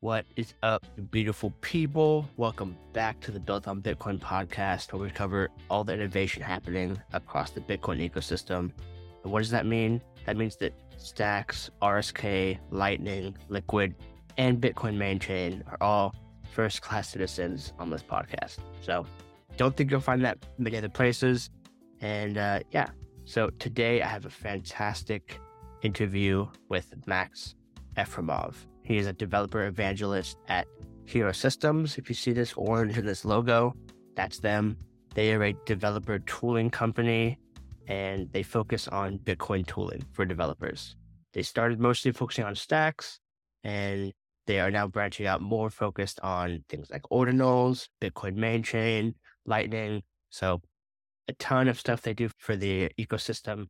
What is up, beautiful people? Welcome back to the Built on Bitcoin podcast, where we cover all the innovation happening across the Bitcoin ecosystem. And what does that mean? That means that Stacks, RSK, Lightning, Liquid, and Bitcoin main chain are all first class citizens on this podcast. So don't think you'll find that in many other places. And uh, yeah, so today I have a fantastic interview with Max Efremov. He is a developer evangelist at Hiro Systems. If you see this orange in this logo, that's them. They are a developer tooling company and they focus on Bitcoin tooling for developers. They started mostly focusing on stacks and they are now branching out more focused on things like ordinals, Bitcoin main chain, Lightning. So a ton of stuff they do for the ecosystem,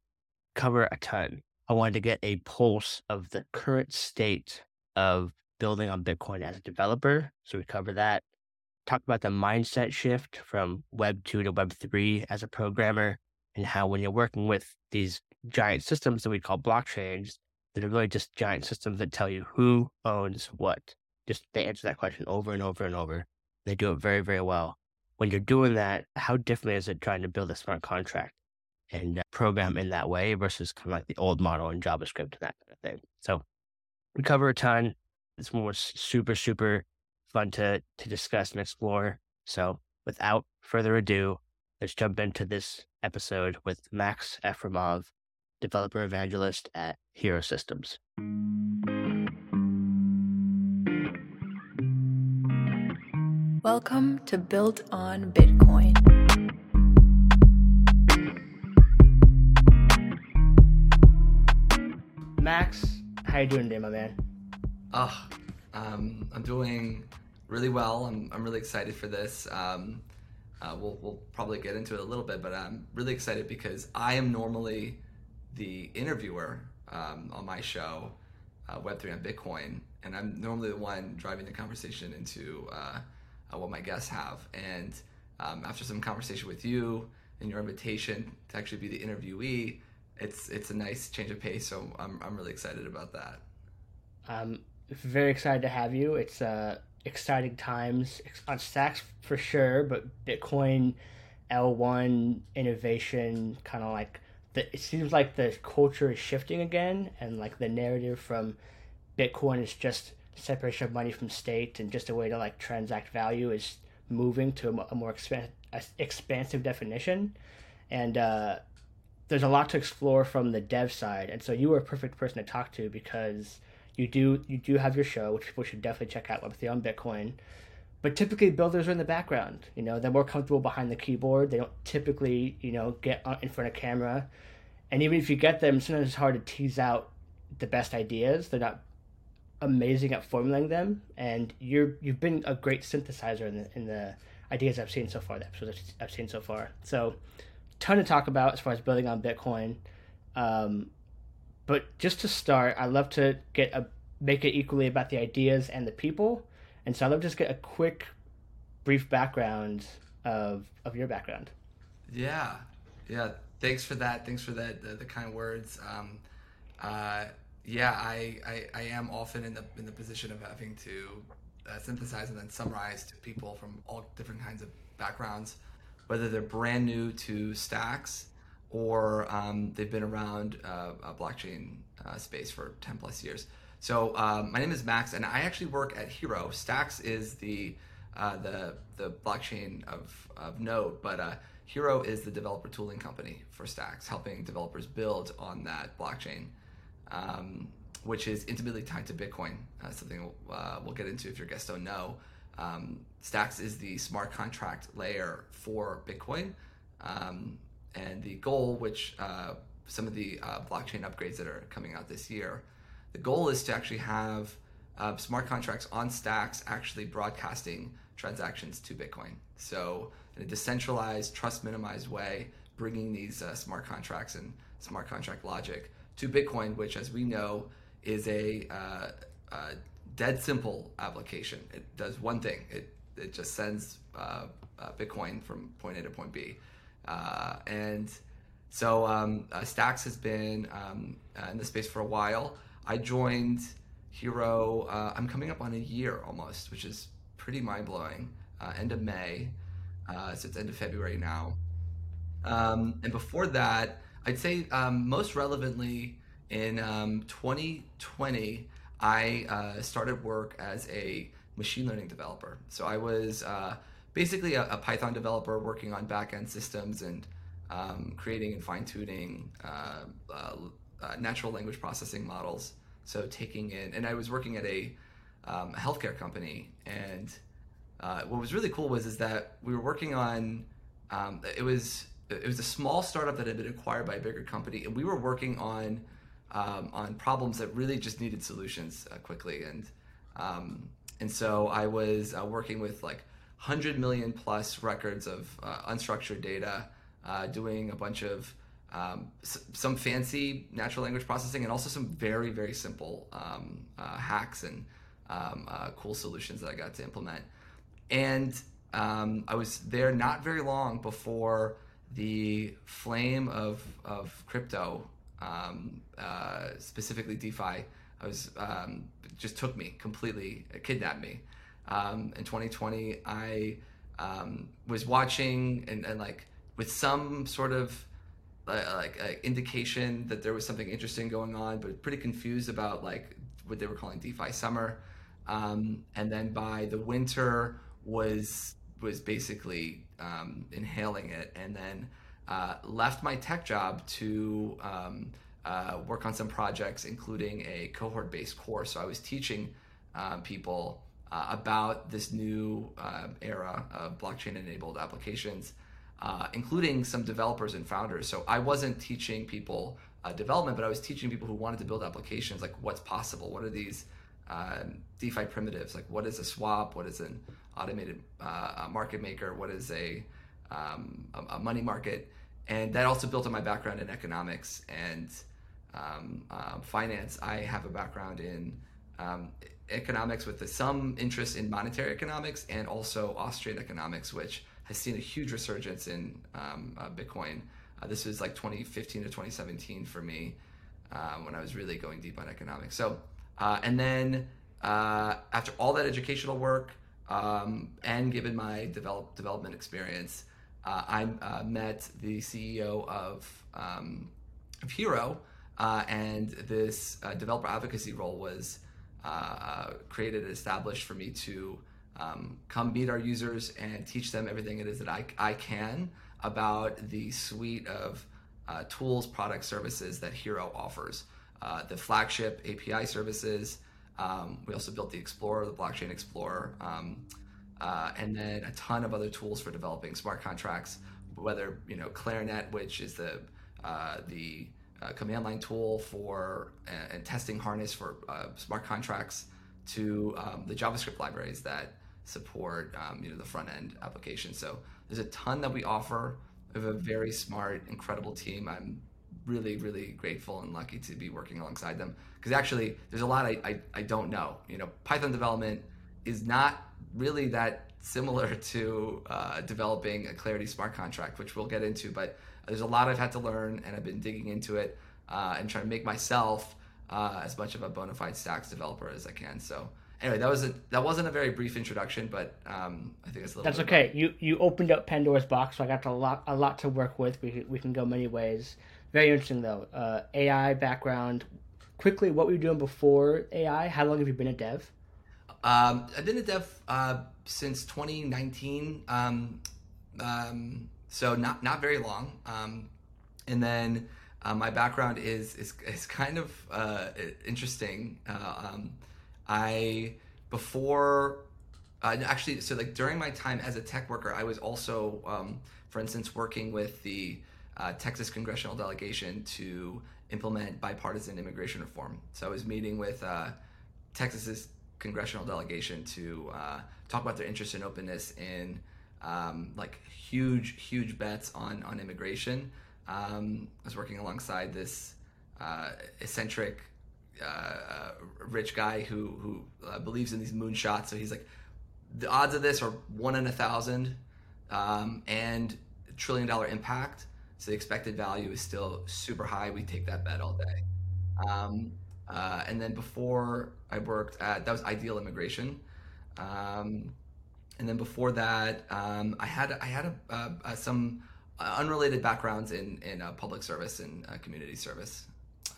cover a ton. I wanted to get a pulse of the current state of building on Bitcoin as a developer. So we cover that. Talk about the mindset shift from Web 2 to Web 3 as a programmer, and how when you're working with these giant systems that we call blockchains, that are really just giant systems that tell you who owns what. Just they answer that question over and over and over. They do it very, very well. When you're doing that, how different is it trying to build a smart contract and uh, program in that way versus kind of like the old model in JavaScript and that kind of thing? So we cover a ton. This one was super, super fun to to discuss and explore. So without further ado, let's jump into this episode with Max Efremov, developer evangelist at Hiro Systems. Welcome to Built on Bitcoin. Max, how you doing today, my man? Oh, um, I'm doing really well. I'm, I'm really excited for this. Um, uh, we'll, we'll probably get into it a little bit, but I'm really excited because I am normally the interviewer um, on my show, uh, Web3 on Bitcoin, and I'm normally the one driving the conversation into uh, uh what my guests have. And um, after some conversation with you and your invitation to actually be the interviewee, it's it's a nice change of pace. So I'm I'm really excited about that. I'm very excited to have you. It's uh, exciting times on Stacks for sure, but Bitcoin L1 innovation kind of like the, it seems like the culture is shifting again, and like the narrative from Bitcoin is just separation of money from state and just a way to like transact value is moving to a, more expan- expansive definition, and uh, there's a lot to explore from the dev side, and so you were a perfect person to talk to because you do you do have your show, which people should definitely check out, Web3 on Bitcoin. But typically, builders are in the background. You know, they're more comfortable behind the keyboard. They don't typically, you know, get in front of camera. And even if you get them, sometimes it's hard to tease out the best ideas. They're not amazing at formulating them. And you're you've been a great synthesizer in the in the ideas I've seen so far, the episodes I've seen so far. So ton to talk about as far as building on Bitcoin. Um, but just to start, I love to get a make it equally about the ideas and the people, and so I love to just get a quick, brief background of of your background. Yeah, yeah. Thanks for that. Thanks for that. The, the kind words. Um, uh, yeah, I, I, I am often in the in the position of having to uh, synthesize and then summarize to people from all different kinds of backgrounds whether they're brand new to stacks or um, they've been around uh, a blockchain uh, space for 10 plus years. So um, my name is Max, and I actually work at Hiro. Stacks is the uh, the the blockchain of, of Node, but uh, Hiro is the developer tooling company for Stacks, helping developers build on that blockchain, um, which is intimately tied to Bitcoin. Uh, something uh, we'll get into if your guests don't know. Um, Stacks is the smart contract layer for Bitcoin. Um, and the goal, which uh, some of the uh, blockchain upgrades that are coming out this year, the goal is to actually have uh, smart contracts on Stacks actually broadcasting transactions to Bitcoin. So, in a decentralized, trust minimized way, bringing these uh, smart contracts and smart contract logic to Bitcoin, which, as we know, is a uh, uh, dead simple application. It does one thing. It it just sends uh, uh, Bitcoin from point A to point B, uh, and so um, uh, Stacks has been um, uh, in the space for a while. I joined Hiro, uh, I'm coming up on a year almost, which is pretty mind blowing. End of May, so it's end of February now. Um, and before that, I'd say um, most relevantly in um, 2020, I uh, started work as a machine learning developer. So I was uh, basically a, a, Python developer working on backend systems and um, creating and fine tuning uh, uh, uh, natural language processing models. So taking in, and I was working at a, um, healthcare company, and uh, what was really cool was is that we were working on. Um, it was it was a small startup that had been acquired by a bigger company, and we were working on um, on problems that really just needed solutions uh, quickly. And um, and so I was uh, working with like 100 million plus records of uh, unstructured data, uh, doing a bunch of um, s- some fancy natural language processing and also some very very simple um, uh, hacks and um, uh, cool solutions that I got to implement. And um, I was there not very long before the flame of of crypto um, uh, specifically DeFi, I was um, just took me completely, kidnapped me. Um, in 2020, I um, was watching and, and, like with some sort of uh, like uh, indication that there was something interesting going on, but pretty confused about like what they were calling DeFi summer. Um, and then by the winter was was basically um, inhaling it, and then uh, left my tech job to um, uh, work on some projects, including a cohort based course. So I was teaching uh, people uh, about this new uh, era of blockchain enabled applications, including some developers and founders. So I wasn't teaching people development, but I was teaching people who wanted to build applications like what's possible, what are these. Um, DeFi primitives, like what is a swap, what is an automated market maker, what is a um, a, money market, and that also built on my background in economics and um, uh, finance. I have a background in um, economics with some interest in monetary economics and also Austrian economics, which has seen a huge resurgence in um, uh, Bitcoin. Uh, this was like 2015 to 2017 for me um, when I was really going deep on economics. So, uh, and then uh, after all that educational work um, and given my develop, development experience, uh, I uh, met the CEO of, um, of Hiro, uh, and this uh, developer advocacy role was uh, uh, created and established for me to um, come meet our users and teach them everything it is that I, I can about the suite of tools, products, services that Hiro offers. the flagship API services. Um, we also built the Explorer, the Blockchain Explorer. Uh, and then a ton of other tools for developing smart contracts. Whether you know Clarinet, which is the uh, the uh, command line tool for uh, and testing harness for uh, smart contracts, to um, the JavaScript libraries that support um, you know the front end application. So there's a ton that we offer. We have a very smart, incredible team. I'm really, really grateful and lucky to be working alongside them because actually there's a lot I, I, I don't know. You know, Python development is not really that similar to uh, developing a Clarity smart contract, which we'll get into. But there's a lot I've had to learn, and I've been digging into it uh, and trying to make myself uh, as much of a bona fide Stacks developer as I can. So anyway, that was a, that wasn't a very brief introduction, but um, I think it's a little. That's okay. You you opened up Pandora's box, so I got a lot a lot to work with. We we can go many ways. Very interesting though. Uh, AI background. Quickly, what were you doing before AI? How long have you been a dev? Um, I've been a dev uh, since 2019, um, um, so not not very long. Um, and then uh, my background is is, is kind of uh, interesting. Uh, um, I before uh, actually so like during my time as a tech worker, I was also, um, for instance, working with the uh, Texas congressional delegation to implement bipartisan immigration reform. So I was meeting with Texas's congressional delegation to uh, talk about their interest in openness in um, like huge, huge bets on on immigration. Um, I was working alongside this uh, eccentric uh, rich guy who who uh, believes in these moonshots. So he's like, the odds of this are one in a thousand, um, and trillion dollar impact. So the expected value is still super high. We take that bet all day. Um, Uh, and then before I worked at that was Ideal Immigration. Um, and then before that, um, I had I had a, uh, some unrelated backgrounds in in uh, public service and uh, community service.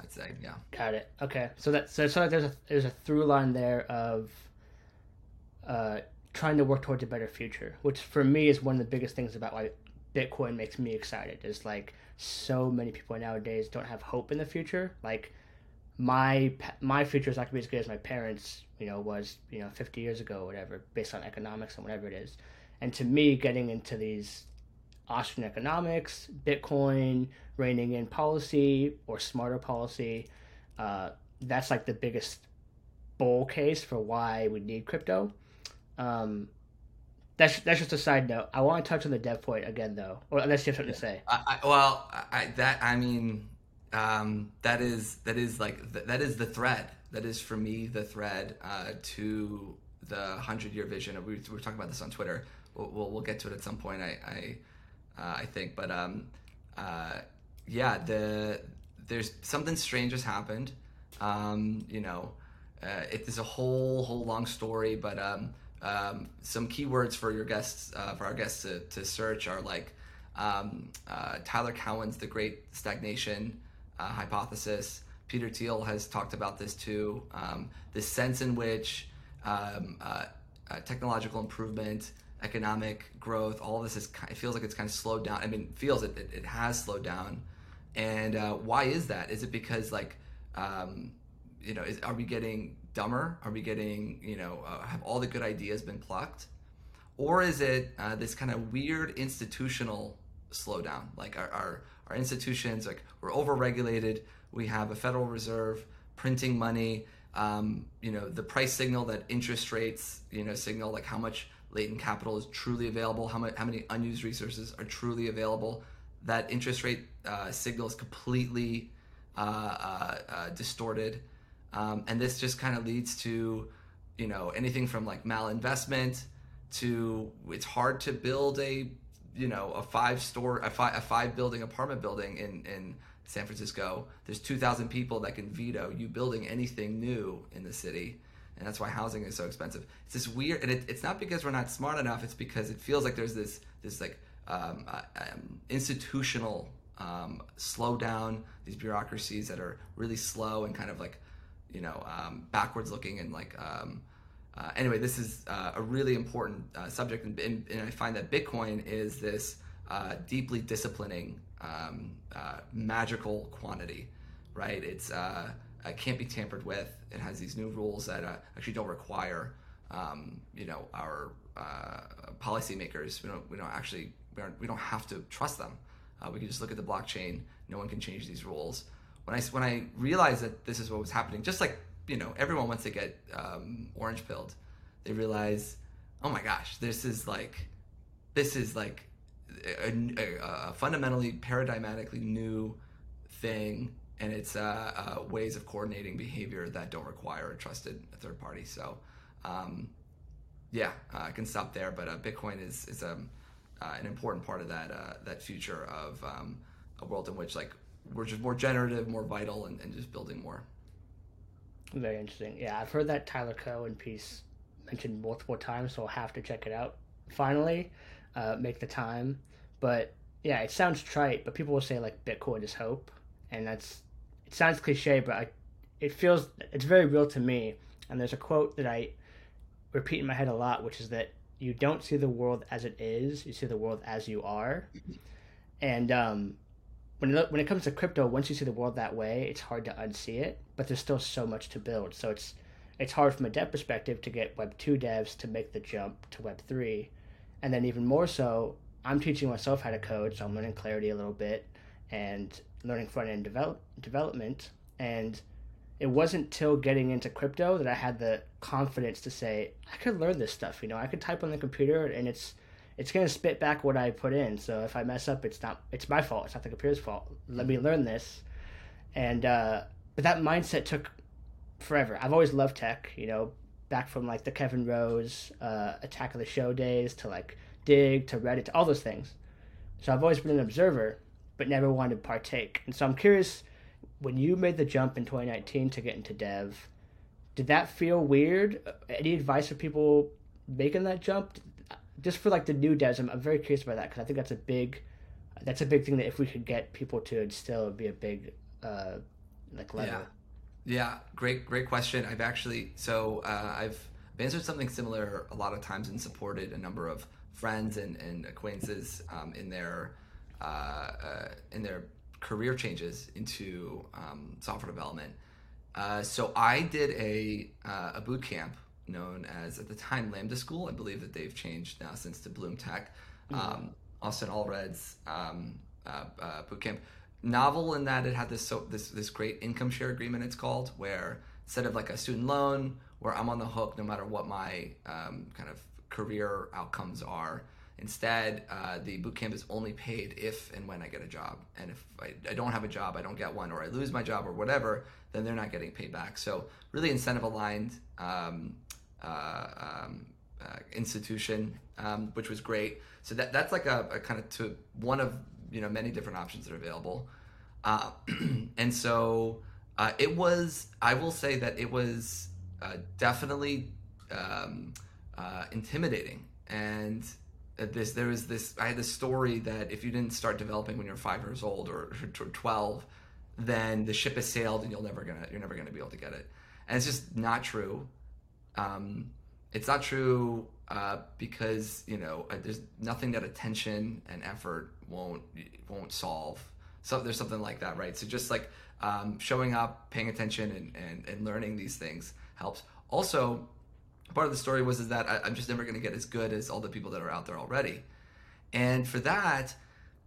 I'd say, yeah. Got it. Okay, so that so, so there's a there's a through line there of uh, trying to work towards a better future, which for me is one of the biggest things about why Bitcoin makes me excited. Is like so many people nowadays don't have hope in the future. Like my my future is not gonna be as good as my parents, you know, was you know 50 years ago, or whatever, based on economics and whatever it is. And to me, getting into these Austrian economics, Bitcoin, reining in policy or smarter policy, uh, that's like the biggest bull case for why we need crypto. Um, that's that's just a side note. I want to touch on the dev point again, though, or unless you have something to say. I, I, well, I, that I mean, um, that is that is like th- that is the thread. That is for me the thread uh, to the hundred year vision. We, we were talking about this on Twitter. We'll, we'll, we'll get to it at some point. I I, uh, I think, but um, uh, yeah, the there's something strange has happened. Um, you know, uh, it is a whole whole long story, but um, um, some keywords for your guests uh, for our guests to, to search are like um, uh, Tyler Cowen's The Great Stagnation uh, Hypothesis. Peter Thiel has talked about this too. Um, the sense in which um, uh, uh, technological improvement, economic growth, all this is it feels like it's kind of slowed down. I mean, feels it it, it has slowed down. And uh, why is that? Is it because like um, you know, is, are we getting dumber? Are we getting, you know, uh, have all the good ideas been plucked? Or is it uh, this kind of weird institutional slowdown? Like our, our, our institutions, like we're overregulated. We have a Federal Reserve printing money. Um, you know, the price signal that interest rates, you know, signal like how much latent capital is truly available, how much, how many unused resources are truly available. That interest rate uh, signal is completely uh, uh, uh distorted. Um, and this just kind of leads to, you know, anything from like malinvestment to it's hard to build a, you know, a five store, a five, a five building apartment building in, in San Francisco. There's 2,000 people that can veto you building anything new in the city. And that's why housing is so expensive. It's this weird, and it, it's not because we're not smart enough. It's because it feels like there's this, this like um, uh, um, institutional um, slowdown, these bureaucracies that are really slow and kind of like you know um, backwards looking and like um, uh, anyway this is uh, a really important uh, subject and, and, and, i find that bitcoin is this uh, deeply disciplining um, uh, magical quantity right? It's uh, it can't be tampered with. It has these new rules that actually don't require um, you know our policymakers. We don't we don't actually we, we don't have to trust them. We can just look at the blockchain. No one can change these rules. When I when I realized that this is what was happening, just like you know, everyone wants to get um, orange pilled, they realize, oh my gosh, this is like, this is like a, a, a fundamentally paradigmatically new thing, and it's uh, uh, ways of coordinating behavior that don't require a trusted third party. So, um, yeah, uh, I can stop there. But uh, Bitcoin is is um, uh, an important part of that uh, that future of um, a world in which like we're just more generative, more vital, and, and just building more. Very interesting. Yeah, I've heard that Tyler Cowen piece mentioned multiple times, so I'll have to check it out. Finally, uh, make the time. But yeah, it sounds trite, but people will say like Bitcoin is hope, and that's it sounds cliche, but I, it feels it's very real to me. And there's a quote that I repeat in my head a lot, which is that you don't see the world as it is, you see the world as you are. And um, when it, when it comes to crypto, once you see the world that way, it's hard to unsee it. But there's still so much to build, so it's it's hard from a dev perspective to get Web two devs to make the jump to Web three, and then even more so, I'm teaching myself how to code, so I'm learning Clarity a little bit and learning front end develop, development. And it wasn't till getting into crypto that I had the confidence to say I could learn this stuff. You know, I could type on the computer, and it's it's going to spit back what I put in. So if I mess up, it's not it's my fault. It's not the computer's fault. Let me learn this. And uh, but that mindset took forever. I've always loved tech. You know, back from like the Kevin Rose uh, Attack of the Show days to like Digg to Reddit to all those things. So I've always been an observer, but never wanted to partake. And so I'm curious when you made the jump in 2019 to get into dev, did that feel weird? Any advice for people making that jump? Just for like the new devs, I'm, I'm very curious about that because I think that's a big, that's a big thing that if we could get people to instill, it'd be a big, uh, like lever. Yeah. Yeah, great, great question. I've actually so uh, I've answered something similar a lot of times and supported a number of friends and, and acquaintances um, in their uh, uh, in their career changes into um, software development. Uh, so I did a uh, a boot camp known as at the time Lambda School. I believe that they've changed now since to Bloom Tech. Mm-hmm. Um, Austin Allred's um, uh, boot camp novel in that it had this so this this great income share agreement. It's called where instead of like a student loan where I'm on the hook no matter what my um, kind of career outcomes are. Instead, uh, the boot camp is only paid if and when I get a job. And if I, I, don't have a job, I don't get one, or I lose my job, or whatever, then they're not getting paid back. So, really incentive aligned um, uh, um, uh, institution, um, which was great. So that that's like a, a, kind of to one of you know many different options that are available, uh, and so uh, it was. I will say that it was uh, definitely um, uh, intimidating, and this there was this. I had this story that if you didn't start developing when you're five years old or, or twelve, then the ship has sailed and you'll never gonna you're never gonna be able to get it, and it's just not true. Um, it's not true uh, because you know there's nothing that attention and effort won't won't solve. So there's something like that, right? So just like um, showing up, paying attention, and, and and learning these things helps. Also, part of the story was is that I, I'm just never going to get as good as all the people that are out there already, and for that,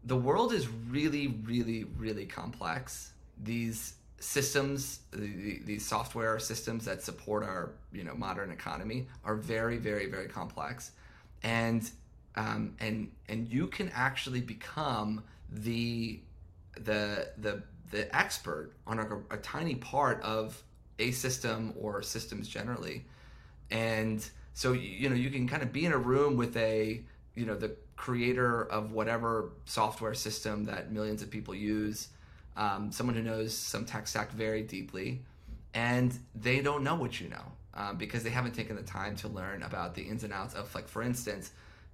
the world is really, really, really complex. These systems, the, these software systems that support our you know modern economy are very, very, very complex, and um, and and you can actually become the the the the expert on a, a tiny part of a system or systems generally, and so you know you can kind of be in a room with a you know the creator of whatever software system that millions of people use um, someone who knows some tech stack very deeply, and they don't know what you know um, because they haven't taken the time to learn about the ins and outs of, like, for instance,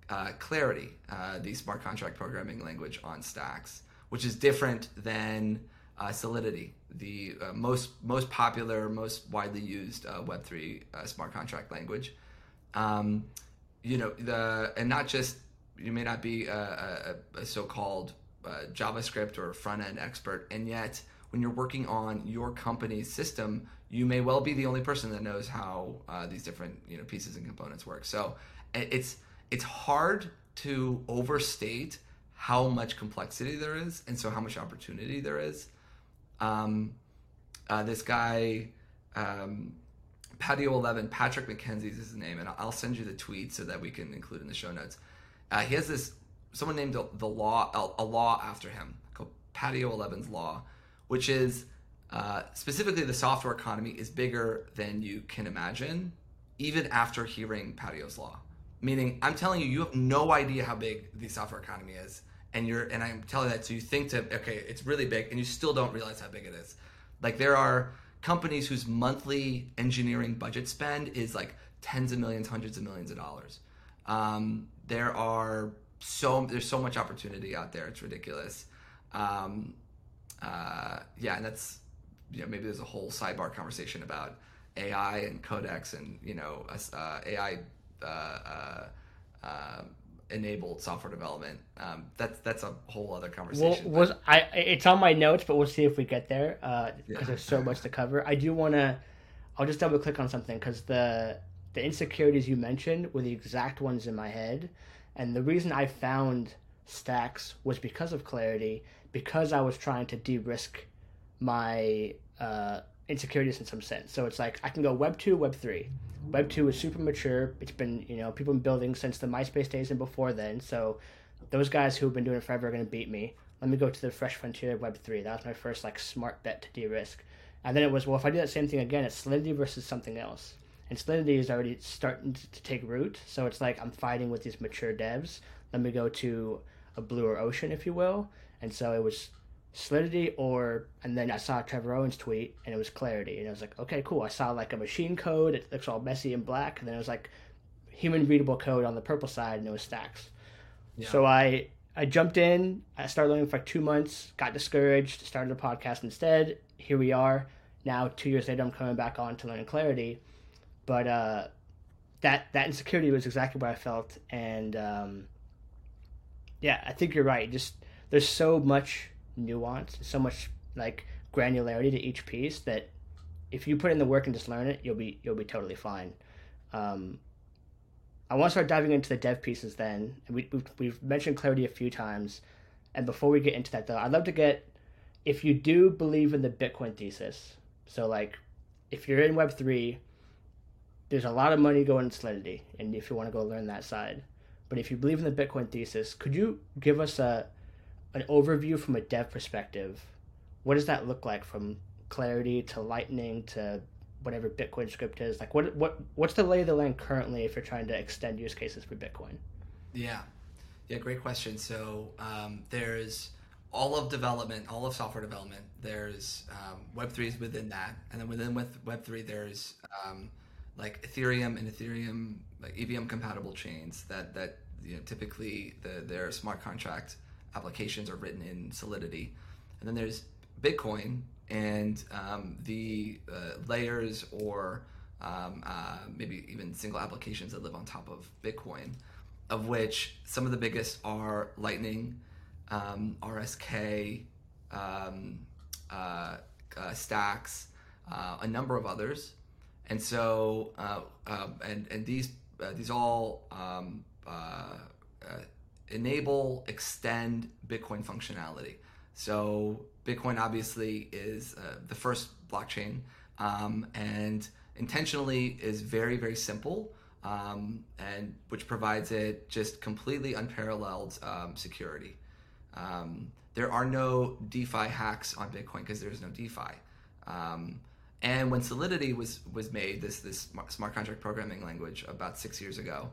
uh, Clarity, uh, the smart contract programming language on Stacks, which is different than uh, Solidity, the uh, most most popular, most widely used uh, Web3 uh, smart contract language. Um, you know, the and not just you may not be a, a, a so-called uh, JavaScript or front end expert, and yet when you're working on your company's system, you may well be the only person that knows how uh, these different you know pieces and components work. So it's it's hard to overstate how much complexity there is, and so how much opportunity there is. Um, uh, this guy. Um, Patio 11, Patrick McKenzie is his name, and I'll send you the tweet so that we can include in the show notes. Uh, he has this someone named the, the law a, a, law after him called Patio 11's law, which is uh, specifically the software economy is bigger than you can imagine, even after hearing Patio's law. Meaning, I'm telling you, you have no idea how big the software economy is, and you're and I'm telling that so you think to okay, it's really big, and you still don't realize how big it is. Like there are companies whose monthly engineering budget spend is like tens of millions, hundreds of millions of dollars. Um, there are so there's so much opportunity out there. It's ridiculous. Um, uh, yeah, and that's you know maybe there's a whole sidebar conversation about AI and codex and you know uh, AI uh, uh, uh, enabled software development. Um, that's that's a whole other conversation. Well, was I? It's on my notes, but we'll see if we get there because uh, yeah. there's so much to cover. I do want to. I'll just double click on something because the the insecurities you mentioned were the exact ones in my head. And the reason I found Stacks was because of clarity, because I was trying to de risk my uh, insecurities in some sense. So it's like I can go Web 2, Web 3. Web 2 is super mature. It's been, you know, people been building since the MySpace days and before then. So those guys who've been doing it forever are going to beat me. Let me go to the fresh frontier of Web 3. That was my first, like, smart bet to de risk. And then it was, well, if I do that same thing again, it's Solidity versus something else and Solidity is already starting to take root. So it's like I'm fighting with these mature devs. Let me go to a bluer ocean, if you will. And so it was Solidity or and then I saw Trevor Owens tweet and it was Clarity and I was like, okay, cool. I saw like a machine code. It looks all messy and black, and then it was like human readable code on the purple side, and it was Stacks. Yeah. So I I jumped in. I started learning for like two months. Got discouraged. Started a podcast instead. Here we are. Now two years later, I'm coming back on to learn Clarity, but uh, that that insecurity was exactly what I felt, and um, yeah, I think you're right. Just there's so much nuance, so much like granularity to each piece that if you put in the work and just learn it, you'll be you'll be totally fine. Um, I want to start diving into the dev pieces then. We, we've, we've mentioned clarity a few times, and before we get into that though, I'd love to get if you do believe in the Bitcoin thesis. So like, if you're in Web three, there's a lot of money going to Solidity, and if you want to go learn that side. But if you believe in the Bitcoin thesis, could you give us a an overview from a dev perspective. What does that look like from Clarity to Lightning to whatever Bitcoin script is? Like, what what what's the lay of the land currently if you're trying to extend use cases for Bitcoin? Yeah, yeah, great question. So um, there's all of development, all of software development. There's um, Web three is within that, and then within with Web three, there's um, like Ethereum and Ethereum like EVM compatible chains that that you know, typically the, their smart contract applications are written in Solidity. And then there's Bitcoin and um, the uh, layers or um, uh, maybe even single applications that live on top of Bitcoin, of which some of the biggest are Lightning, um, RSK, um, uh, uh, Stacks, uh, a number of others. And so, uh, and, and these, these all um, enable, extend Bitcoin functionality. So Bitcoin obviously is uh, the first blockchain, um, and intentionally is very very simple, um, and which provides it just completely unparalleled um, security. Um, there are no DeFi hacks on Bitcoin because there's no DeFi. Um, and when Solidity was was made, this this smart contract programming language about six years ago,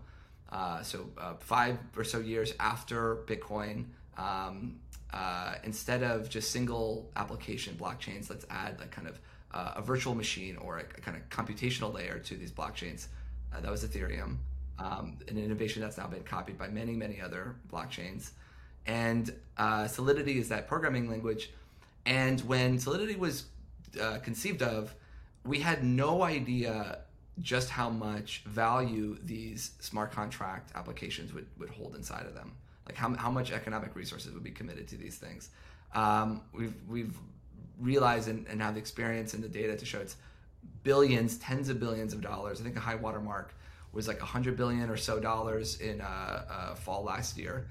uh, so uh, five or so years after Bitcoin, um, uh, instead of just single application blockchains, let's add like kind of uh, a virtual machine or a, a, kind of computational layer to these blockchains. Uh, that was Ethereum, um, an innovation that's now been copied by many, many other blockchains. And Solidity is that programming language. And when Solidity was conceived of, we had no idea just how much value these smart contract applications would, would hold inside of them. Like how, how much economic resources would be committed to these things. Um, we've, we've realized and, and have the experience and the data to show it's billions, tens of billions of dollars. I think a high watermark was like 100 billion or so dollars in uh, uh, fall last year.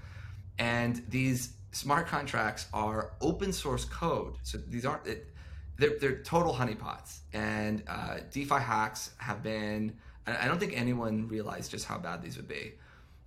And these smart contracts are open source code. So these aren't, it, they're, they're total honeypots. And uh, DeFi hacks have been, I don't think anyone realized just how bad these would be.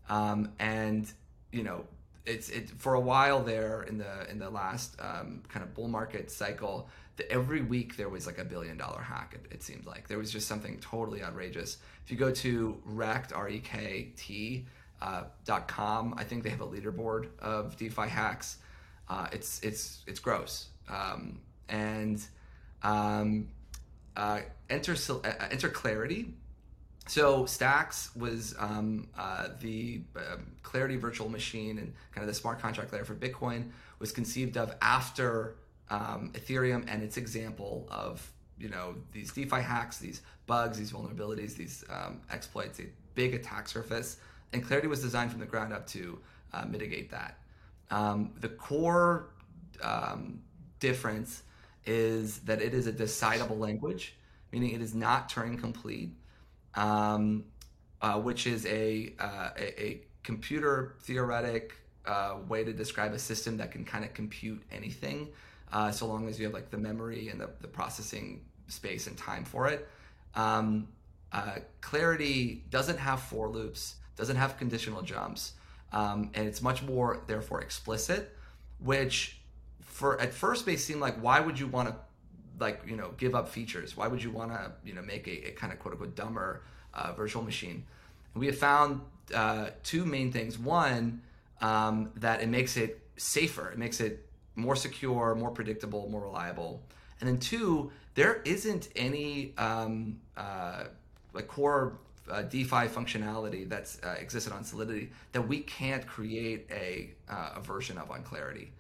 Um, and, you know, it's it for a while there in the in the last um, kind of bull market cycle the, every week there was like a billion dollar hack it, it, seemed like there was just something totally outrageous if you go to rekt r-e-k-t uh, dot com i think they have a leaderboard of defi hacks uh, it's it's it's gross um, and um, uh, enter uh, enter clarity. So Stacks was um, uh, the uh, Clarity virtual machine and kind of the smart contract layer for Bitcoin was conceived of after um, Ethereum and its example of you know these DeFi hacks, these bugs, these vulnerabilities, these um, exploits, a big attack surface, and Clarity was designed from the ground up to uh, mitigate that. Um, the core um, difference is that it is a decidable language, meaning it is not Turing complete, um, uh, which is a, uh, a, a, computer theoretic uh, way to describe a system that can kind of compute anything, uh, so long as you have like the memory and the, the processing space and time for it. Um, uh, Clarity doesn't have for loops, doesn't have conditional jumps, um, and it's much more therefore explicit, which for at first may seem like why would you want to like you know give up features why would you want to you know make a, a, kind of quote unquote dumber uh, virtual machine and we have found uh, two main things one um, that it makes it safer it makes it more secure, more predictable, more reliable. And then two, there isn't any um, uh, like core uh, DeFi functionality that's uh, existed on Solidity that we can't create a, uh, a version of on Clarity.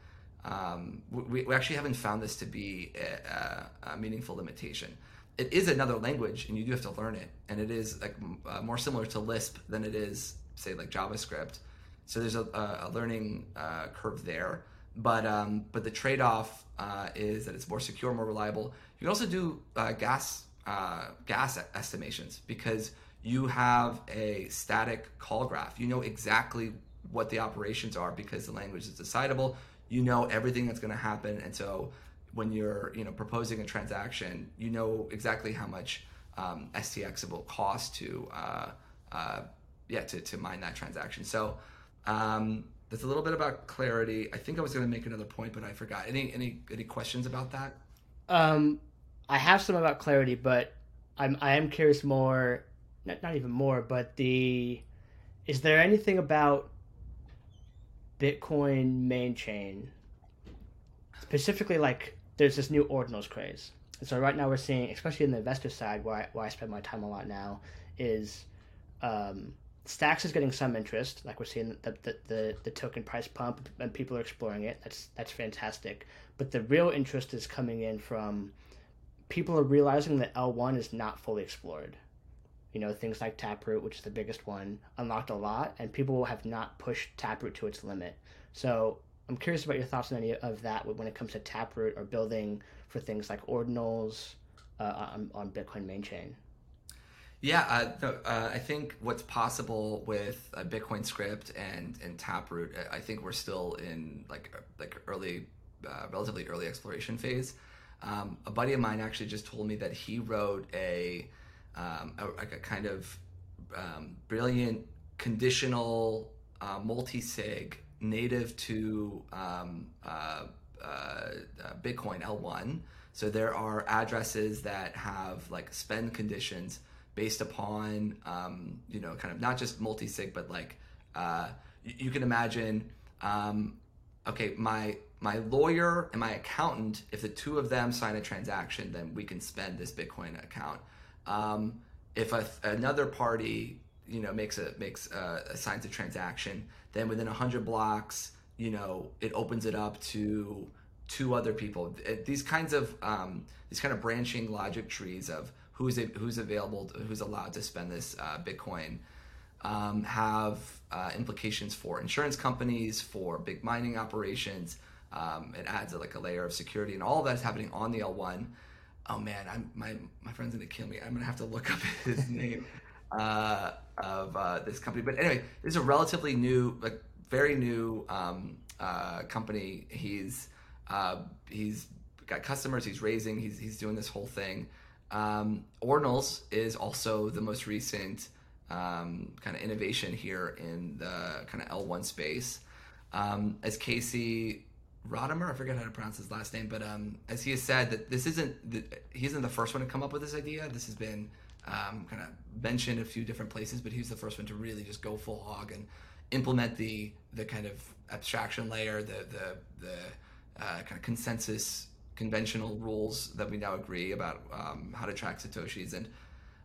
Um, we, we, actually haven't found this to be a, a, meaningful limitation. It is another language, and you do have to learn it, and it is like uh, more similar to Lisp than it is, say, like JavaScript. So there's a, a learning uh, curve there, but um, but the trade-off uh, is that it's more secure, more reliable. You can also do gas gas estimations because you have a static call graph. You know exactly what the operations are because the language is decidable. You know everything that's going to happen, and so when you're you know proposing a transaction, you know exactly how much um, STX will cost to uh, uh, yeah to, to mine that transaction. So um, that's a little bit about clarity. I think I was going to make another point, but I forgot. Any any any questions about that? Um, I have some about clarity, but I'm I am curious more not, not even more, but the is there anything about Bitcoin main chain specifically like there's this new ordinals craze. And so right now we're seeing, especially in the investor side, where I, where I spend my time a lot now, is um, Stacks is getting some interest. Like we're seeing the, the, the, the, token price pump, and people are exploring it. That's that's fantastic. But the real interest is coming in from people are realizing that L one is not fully explored you know things like taproot which is the biggest one unlocked a lot and people have not pushed taproot to its limit so i'm curious about your thoughts on any of that when it comes to taproot or building for things like ordinals uh, on, on bitcoin main chain yeah, uh, no, uh, I think what's possible with uh, Bitcoin Script and and Taproot, I think we're still in like like early, uh, relatively early exploration phase. Um, a buddy of mine actually just told me that he wrote a um, a, like a kind of um, brilliant conditional uh, multi-sig native to um, uh, uh, uh Bitcoin L1. So there are addresses that have like spend conditions based upon um, you know kind of not just multi-sig but like uh, you, you, can imagine um, okay my my lawyer and my accountant if the two of them sign a transaction then we can spend this bitcoin account um, if a, another party, you know, makes a makes a, assigns a transaction, then within hundred blocks, you know, it opens it up to two other people. These kinds of um, these kind of branching logic trees of who's who's available, who's allowed to spend this uh, Bitcoin. Um, have uh, implications for insurance companies, for big mining operations. Um, it adds a, like a layer of security, and all of that is happening on the L1 oh man, I'm my my friend's gonna kill me. I'm gonna have to look up his name uh, of uh, this company. But anyway, this is a relatively new, like very new um, uh, company. He's uh, he's got customers. He's raising. He's he's doing this whole thing. Um, Ordinals is also the most recent um, kind of innovation here in the kind of L1 space. Um, as Casey Rodarmor, I forget how to pronounce his last name, but um, as he has said that this isn't the, he isn't the first one to come up with this idea. This has been um, kind of mentioned a few different places, but he's the first one to really just go full hog and implement the the kind of abstraction layer, the the the uh, kind of consensus conventional rules that we now agree about um, how to track satoshis and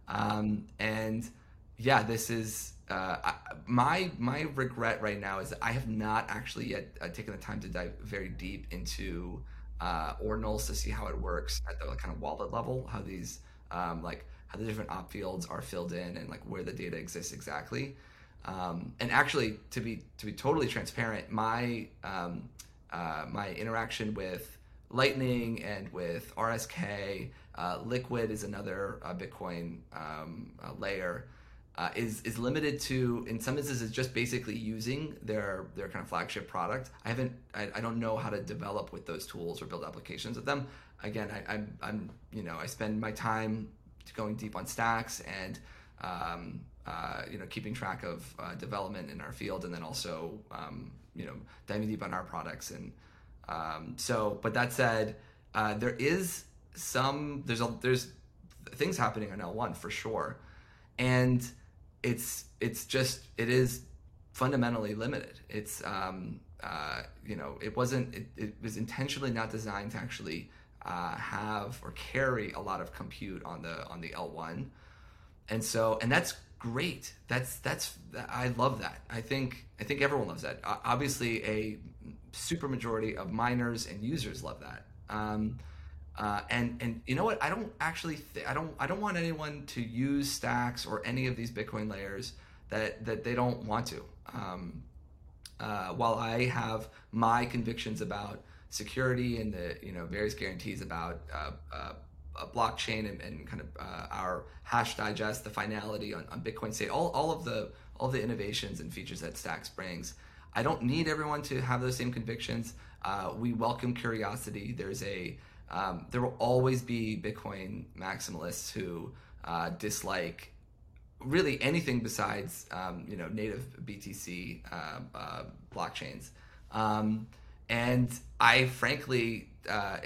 um, and yeah, this is uh, my my regret right now is that I have not actually yet uh, taken the time to dive very deep into uh, ordinals to see how it works at the kind of wallet level, how these um, like how the different op fields are filled in and like where the data exists exactly. Um, and actually, to be to be totally transparent, my um, uh, my interaction with Lightning and with RSK, uh, Liquid is another uh, Bitcoin um, uh, layer uh, is is limited to in some instances just basically using their their kind of flagship product. I haven't I, I don't know how to develop with those tools or build applications with them. Again, I, I'm I'm you know I spend my time going deep on stacks and um, uh, you know keeping track of uh, development in our field and then also um, you know diving deep on our products and um, so. But that said, uh, there is some there's a there's things happening on L1 for sure, and it's it's just it is fundamentally limited. It's um, uh, you know it wasn't it, it, was intentionally not designed to actually uh, have or carry a lot of compute on the on the L1, and so and that's great. That's that's I love that. I think I think everyone loves that. Obviously, a super majority of miners and users love that. Um, uh, and and you know what? I don't actually th- I don't I don't want anyone to use stacks or any of these Bitcoin layers that that they don't want to. Um, uh, while I have my convictions about security and the you know various guarantees about uh, uh a blockchain and, and, kind of uh, our hash digest, the finality on, on Bitcoin State, all, all of the all the innovations and features that Stacks brings. I don't need everyone to have those same convictions. Uh, we welcome curiosity. There's a um, there will always be Bitcoin maximalists who uh, dislike really anything besides um, you know native BTC uh, uh, blockchains. Um, and I frankly, uh,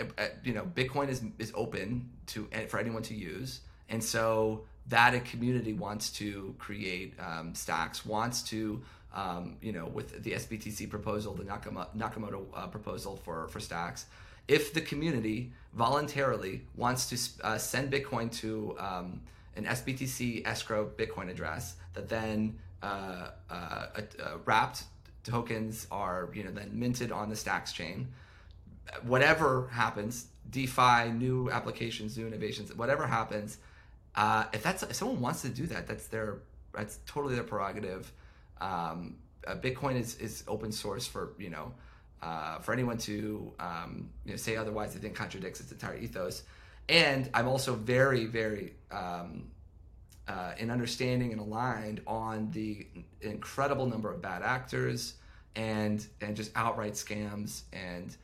you know, Bitcoin is is open to for anyone to use, and so that a community wants to create um, stacks, wants to um, you know, with the SBTC proposal, the Nakamoto, Nakamoto uh, proposal for for stacks, if the community voluntarily wants to uh, send Bitcoin to um, an SBTC escrow Bitcoin address that then uh, uh, wrapped tokens are you know then minted on the Stacks chain. Whatever happens, DeFi, new applications, new innovations, whatever happens, uh, if that's if someone wants to do that, that's their that's totally their prerogative. Um, uh, Bitcoin is, is open source for you know uh, for anyone to um, you know, say otherwise. I think contradicts its entire ethos. And I'm also very very um, uh, in understanding and aligned on the incredible number of bad actors and and just outright scams and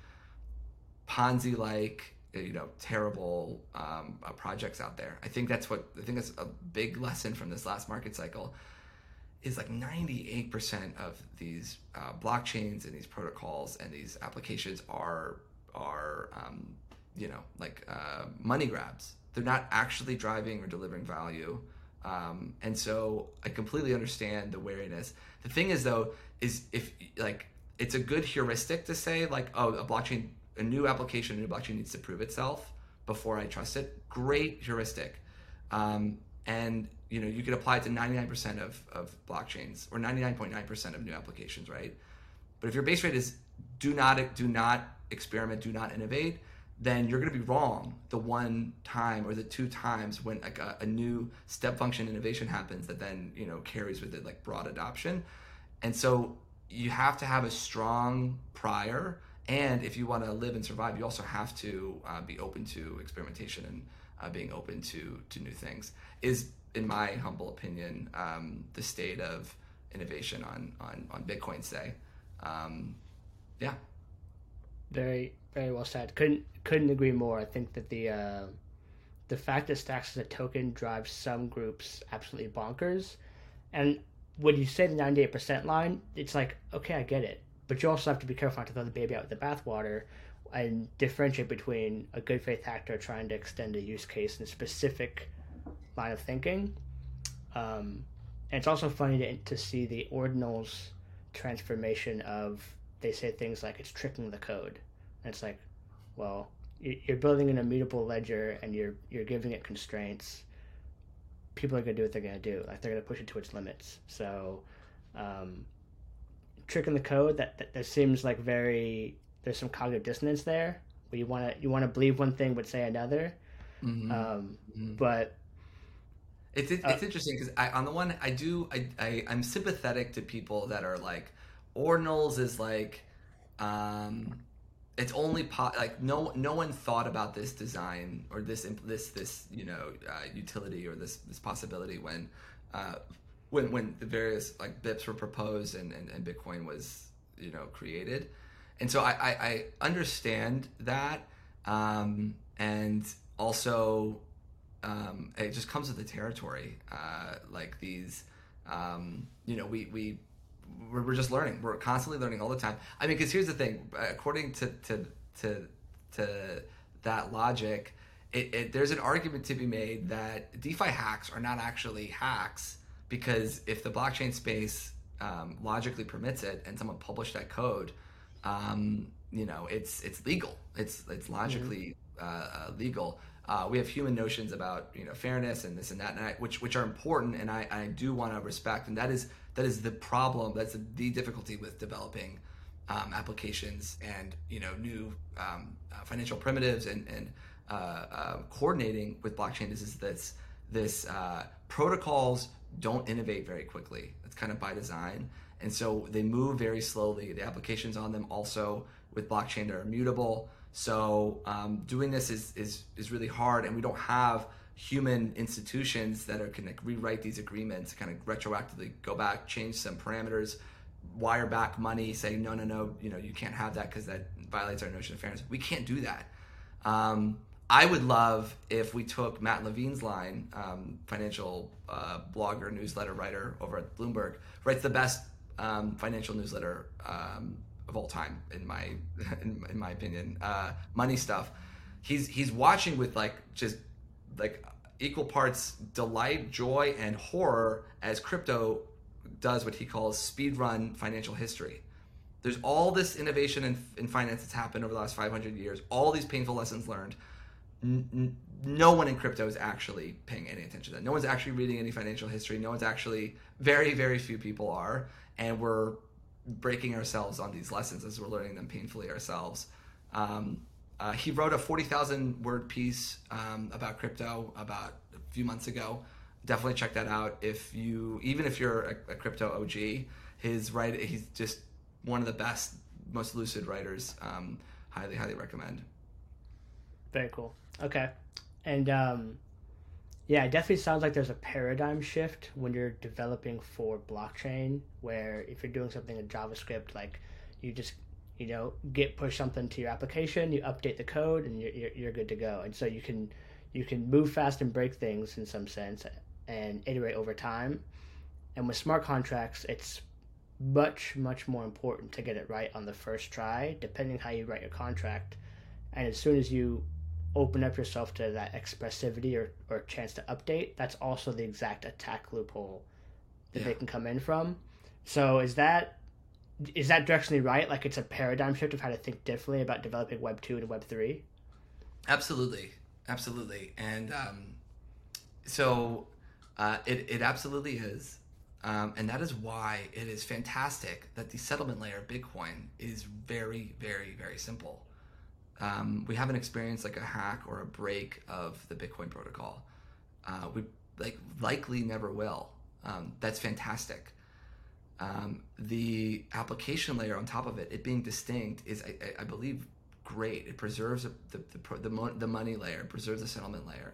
Ponzi like you know terrible um, uh, projects out there. I think that's what I think that's a big lesson from this last market cycle is like 98% of these uh, blockchains and these protocols and these applications are are um, you know like uh, money grabs. They're not actually driving or delivering value. Um, and so I completely understand the wariness. The thing is, though, is if like it's a good heuristic to say like, oh, a blockchain, a new application, a new blockchain needs to prove itself before I trust it. Great heuristic, um, and you know you could apply it to 99% of of blockchains or 99.9% of new applications, right? But if your base rate is do not do not experiment, do not innovate, then you're going to be wrong the one time or the two times when like a, a, new step function innovation happens that then you know carries with it like broad adoption and so you have to have a strong prior and if you want to live and survive you also have to uh, be open to experimentation and uh, being open to to new things is in my humble opinion um, the state of innovation on on on bitcoin say um, yeah very very well said. Couldn't couldn't agree more. I think that the uh, the fact that Stacks as a token drives some groups absolutely bonkers. And when you say the ninety eight percent line, it's like okay, I get it, but you also have to be careful not to throw the baby out with the bathwater and differentiate between a good faith actor trying to extend a use case in a specific line of thinking. Um, and it's also funny to, to see the ordinals transformation of they say things like it's tricking the code and it's like, well, you're building an immutable ledger and you're you're giving it constraints. People are gonna do what they're gonna do. Like they're gonna push it to its limits. So, um, tricking the code that, that that seems like very there's some cognitive dissonance there. Where you wanna you wanna believe one thing but say another. Mm-hmm. Um, mm-hmm. But it's it's, uh, it's interesting because on the one I do I, I I'm sympathetic to people that are like ordinals is like um it's only po- like no no one thought about this design or this this this you know uh, utility or this this possibility when uh, when when the various like bips were proposed and, and, and bitcoin was you know created. And so i i, I understand that um, and also um, it just comes with the territory uh, like these um, you know we we we're, we're just learning. We're constantly learning all the time. I mean, because here's the thing: according to to to to that logic, it, it, there's an argument to be made that DeFi hacks are not actually hacks because if the blockchain space um, logically permits it, and someone published that code, um, you know, it's it's legal. It's it's logically uh, uh, legal. Uh, we have human notions about you know fairness and this and that, and I, which which are important, and I, I do want to respect, and that is that is the problem. That's the, the difficulty with developing um, applications and you know new um, uh, financial primitives and and uh, uh, coordinating with blockchain is, is this this uh, protocols don't innovate very quickly. It's kind of by design, and so they move very slowly. The applications on them also with blockchain are immutable. So um, doing this is, is is really hard, and we don't have human institutions that are can like, rewrite these agreements, kind of retroactively go back, change some parameters, wire back money, say no, no, no, you know, you can't have that because that violates our notion of fairness. We can't do that. Um, I would love if we took Matt Levine's line, um, financial uh, blogger, newsletter writer over at Bloomberg, writes the best um, financial newsletter um, of all time, in my in, in my opinion. Uh, money stuff. He's he's watching with like just like equal parts delight, joy, and horror as crypto does what he calls speed run financial history. There's all this innovation in, in finance that's happened over the last 500 years, all these painful lessons learned. N- no one in crypto is actually paying any attention to that. No one's actually reading any financial history. No one's actually, very, very few people are. And we're breaking ourselves on these lessons as we're learning them painfully ourselves. Um, uh, he wrote a 40,000 word piece um, about crypto about a few months ago. Definitely check that out. If you, even if you're a, a crypto OG, his right, he's just one of the best, most lucid writers. Um, highly, highly recommend. Very cool. Okay, and um, yeah, it definitely sounds like there's a paradigm shift when you're developing for blockchain. Where if you're doing something in JavaScript, like you just you know git push something to your application, you update the code, and you're, you're, you're good to go. And so you can you can move fast and break things in some sense and iterate over time. And with smart contracts, it's much much more important to get it right on the first try, depending how you write your contract. And as soon as you open up yourself to that expressivity or, or chance to update, that's also the exact attack loophole that yeah. they can come in from. So is that is that directionally right? Like it's a paradigm shift of how to think differently about developing Web two and Web three. Absolutely, absolutely, and um, so uh, it it absolutely is, um, and that is why it is fantastic that the settlement layer Bitcoin is very, very, very simple um, we haven't experienced like a hack or a break of the Bitcoin protocol. Uh, we like likely never will. Um, that's fantastic. Um, the application layer on top of it, it being distinct, is I, I believe great. It preserves the the, the, mo- the money layer, preserves the settlement layer,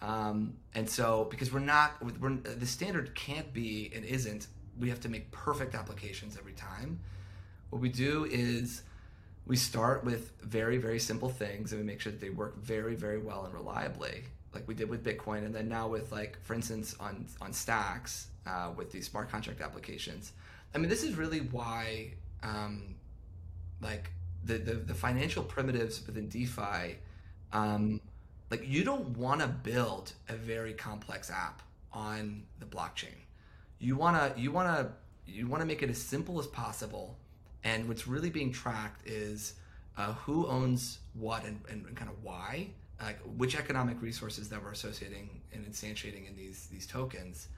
um, and so because we're not, we're, the standard can't be and isn't. We have to make perfect applications every time. What we do is we start with very very simple things and we make sure that they work very very well and reliably like we did with bitcoin and then now with like for instance on on stacks uh, with these smart contract applications. I mean this is really why um, like the, the, the financial primitives within defi um, like you don't want to build a very complex app on the blockchain. You want to you want to you want to make it as simple as possible and what's really being tracked is uh, who owns what and, and, kind of why, like which economic resources that we're associating and instantiating in these these tokens,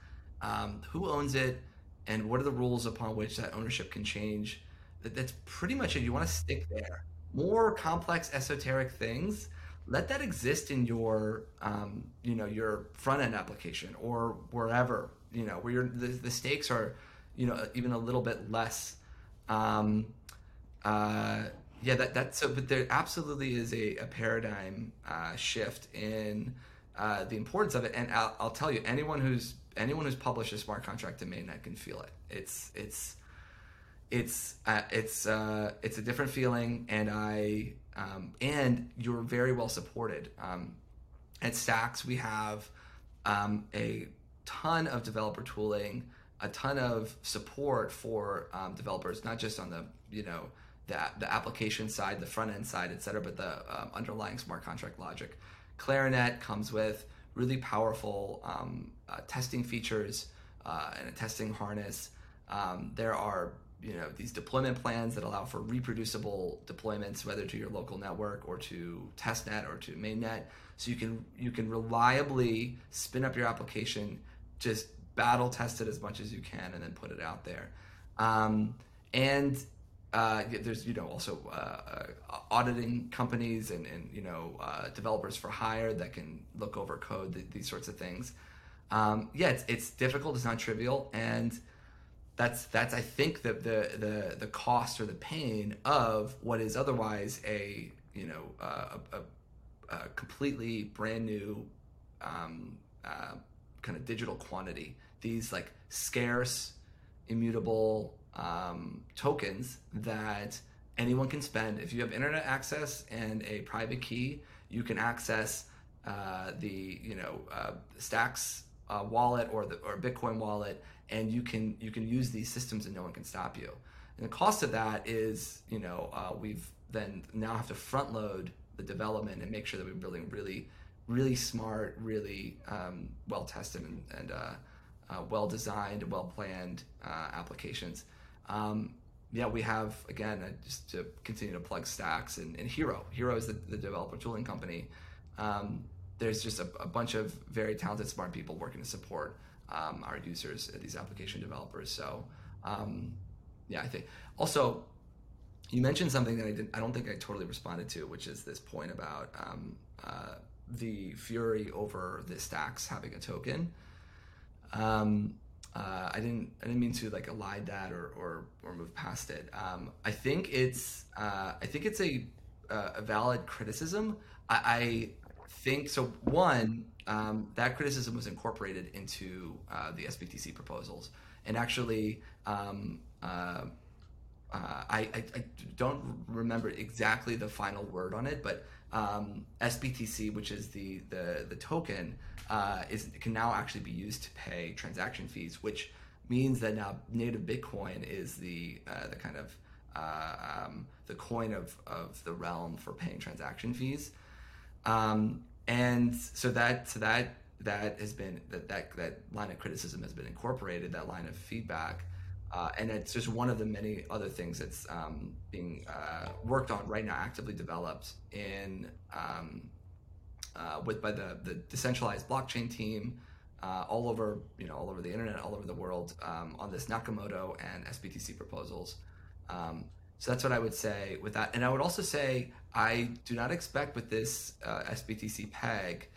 um, who owns it, and what are the rules upon which that ownership can change. That, that's pretty much it. You want to stick there. More complex, esoteric things, let that exist in your um, you know your front end application or wherever you know where the, the stakes are you know even a little bit less um, uh, yeah, that that's so. But there absolutely is a, a paradigm uh, shift in uh, the importance of it. And I'll, I'll, tell you, anyone who's anyone who's published a smart contract to mainnet can feel it. It's it's it's uh, it's uh, it's a different feeling, and I um, and you're very well supported. Um, at Stacks, we have um, a ton of developer tooling a ton of support for um, developers, not just on the you know the, the application side, the front end side, et cetera, but the um, underlying smart contract logic. Clarinet comes with really powerful um, uh, testing features uh, and a testing harness. Um, there are you know these deployment plans that allow for reproducible deployments, whether to your local network or to testnet or to mainnet. So you can you can reliably spin up your application, just battle test it as much as you can, and then put it out there. Um, and uh, there's you know also uh, uh, auditing companies and, and you know uh, developers for hire that can look over code th- these sorts of things. Um, yeah, it's, it's difficult. It's not trivial, and that's that's I think the, the the the cost or the pain of what is otherwise a you know uh, a, a, a, completely brand new um, uh, kind of digital quantity. These like scarce, immutable um, tokens that anyone can spend. If you have internet access and a private key, you can access uh, the you know uh, Stacks uh, wallet or the or Bitcoin wallet and you can you can use these systems and no one can stop you. And the cost of that is, you know, uh, we've then now have to front load the development and make sure that we're building really, really smart, really um, well tested and, and uh, well designed, well planned uh, applications. Um, yeah, we have again uh, just to continue to plug Stacks and, and Hiro. Hiro is the, the developer tooling company. Um, there's just a, a bunch of very talented, smart people working to support um, our users, uh, these application developers. So, um, yeah, I think also you mentioned something that I didn't, I don't think I totally responded to, which is this point about um, uh, the fury over the stacks having a token. Um, uh, I didn't, I didn't mean to like elide that or, or, or move past it. Um, I think it's, uh, I think it's a, uh, a valid criticism. I, I think so. One, um, that criticism was incorporated into uh, the SBTC proposals. And actually, um, uh, I, I, I, don't remember exactly the final word on it, but um, SBTC, which is the the, the token, uh, is can now actually be used to pay transaction fees, which means that now native Bitcoin is the uh, the kind of uh, um, the coin of, of the realm for paying transaction fees. Um, and so that so that that has been that that that line of criticism has been incorporated that line of feedback uh, and it's just one of the many other things that's um, being uh, worked on right now actively developed in um, uh, with by the the decentralized blockchain team uh, all over you know all over the internet all over the world um, on this Nakamoto and SBTC proposals um, so that's what I would say with that. And I would also say I do not expect with this uh, SBTC peg,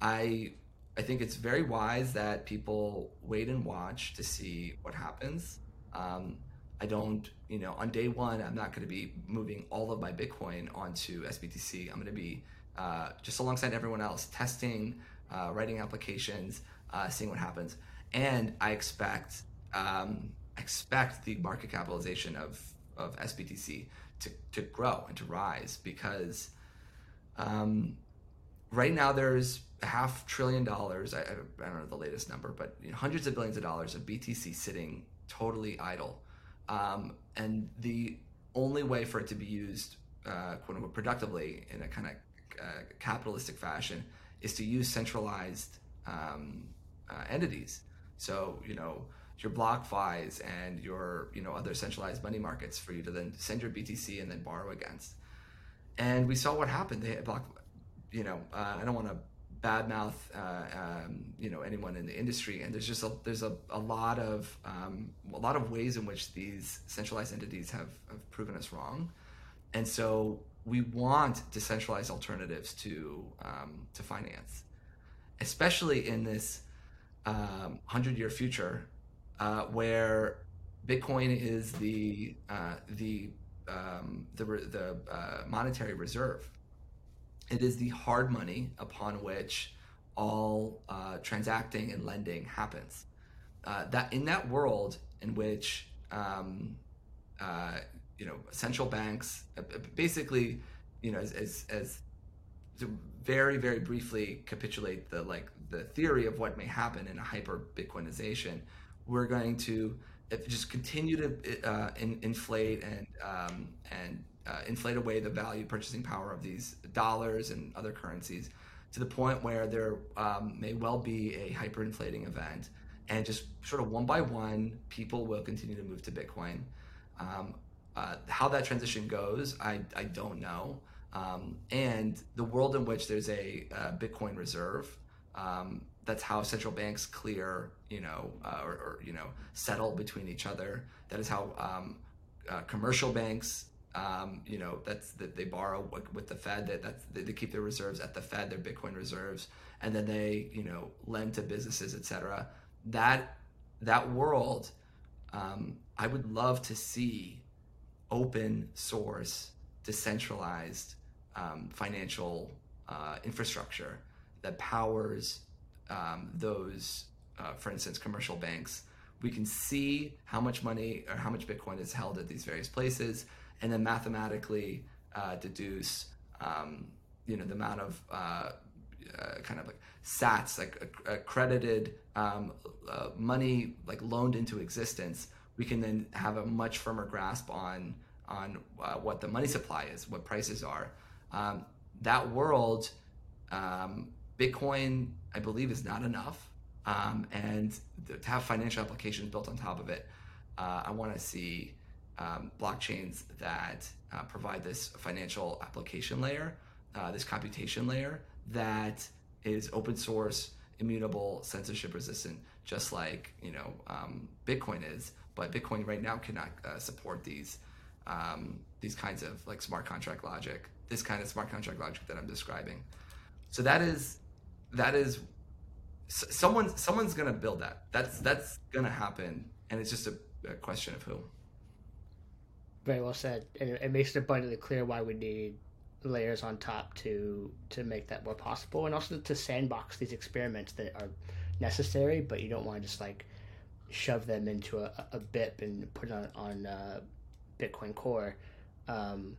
I I think it's very wise that people wait and watch to see what happens. Um, I don't, you know, on day one, I'm not going to be moving all of my Bitcoin onto SBTC. I'm going to be uh, just alongside everyone else, testing, uh, writing applications, uh, seeing what happens. And I expect um, expect the market capitalization of of SBTC to, to grow and to rise because um, right now there's half trillion dollars. I, I, don't know the latest number, but you know, hundreds of billions of dollars of BTC sitting totally idle. Um, and the only way for it to be used, uh, quote unquote, productively in a kind of uh, capitalistic fashion is to use centralized um, uh, entities. So, you know, your BlockFis and your you know other centralized money markets for you to then send your BTC and then borrow against. And we saw what happened. They block, you know, uh, I don't want to badmouth uh, um, you know anyone in the industry, and there's just a there's a, a lot of um, a lot of ways in which these centralized entities have, have proven us wrong, and so we want decentralized alternatives to um, to finance, especially in this um, hundred year future uh, where Bitcoin is the uh, the um, the, the uh, monetary reserve. It is the hard money upon which all uh, transacting and lending happens. Uh, that in that world in which um, uh, you know central banks basically you know as, as, as to very very briefly capitulate the like the theory of what may happen in a hyper Bitcoinization we're going to uh, just continue to uh, in, inflate and um, and uh, inflate away the value purchasing power of these dollars and other currencies to the point where there um, may well be a hyperinflating event and just sort of one by one, people will continue to move to Bitcoin. Um, uh, how that transition goes, I, I don't know. Um, and the world in which there's a, a Bitcoin reserve, um, that's how central banks clear, you know, uh, or, or, you know, settle between each other. That is how um, uh, commercial banks, um, you know, that's that they borrow with the Fed. That that's they keep their reserves at the Fed, their Bitcoin reserves, and then they, you know, lend to businesses, etc. That that world, um, I would love to see open source, decentralized um, financial uh, infrastructure that powers um, those, uh, for instance, commercial banks. We can see how much money or how much Bitcoin is held at these various places, and then mathematically uh, deduce, um, you know, the amount of uh, uh, kind of like SATs, like accredited um, uh, money, like loaned into existence. We can then have a much firmer grasp on on uh, what the money supply is, what prices are. Um, that world, um, Bitcoin, I believe, is not enough. Um, and to have financial applications built on top of it, uh, I want to see um, blockchains that uh, provide this financial application layer, uh, this computation layer that is open source, immutable, censorship resistant, just like you know um, Bitcoin is. But Bitcoin right now cannot uh, support these um, these kinds of like smart contract logic, this kind of smart contract logic that I'm describing. So that is that is someone someone's gonna build that. That's that's gonna happen, and it's just a, a question of who. Very well said, and it, makes it abundantly clear why we need layers on top to to make that more possible, and also to sandbox these experiments that are necessary, but you don't want to just like shove them into a, a BIP and put it on on uh, Bitcoin Core. Um,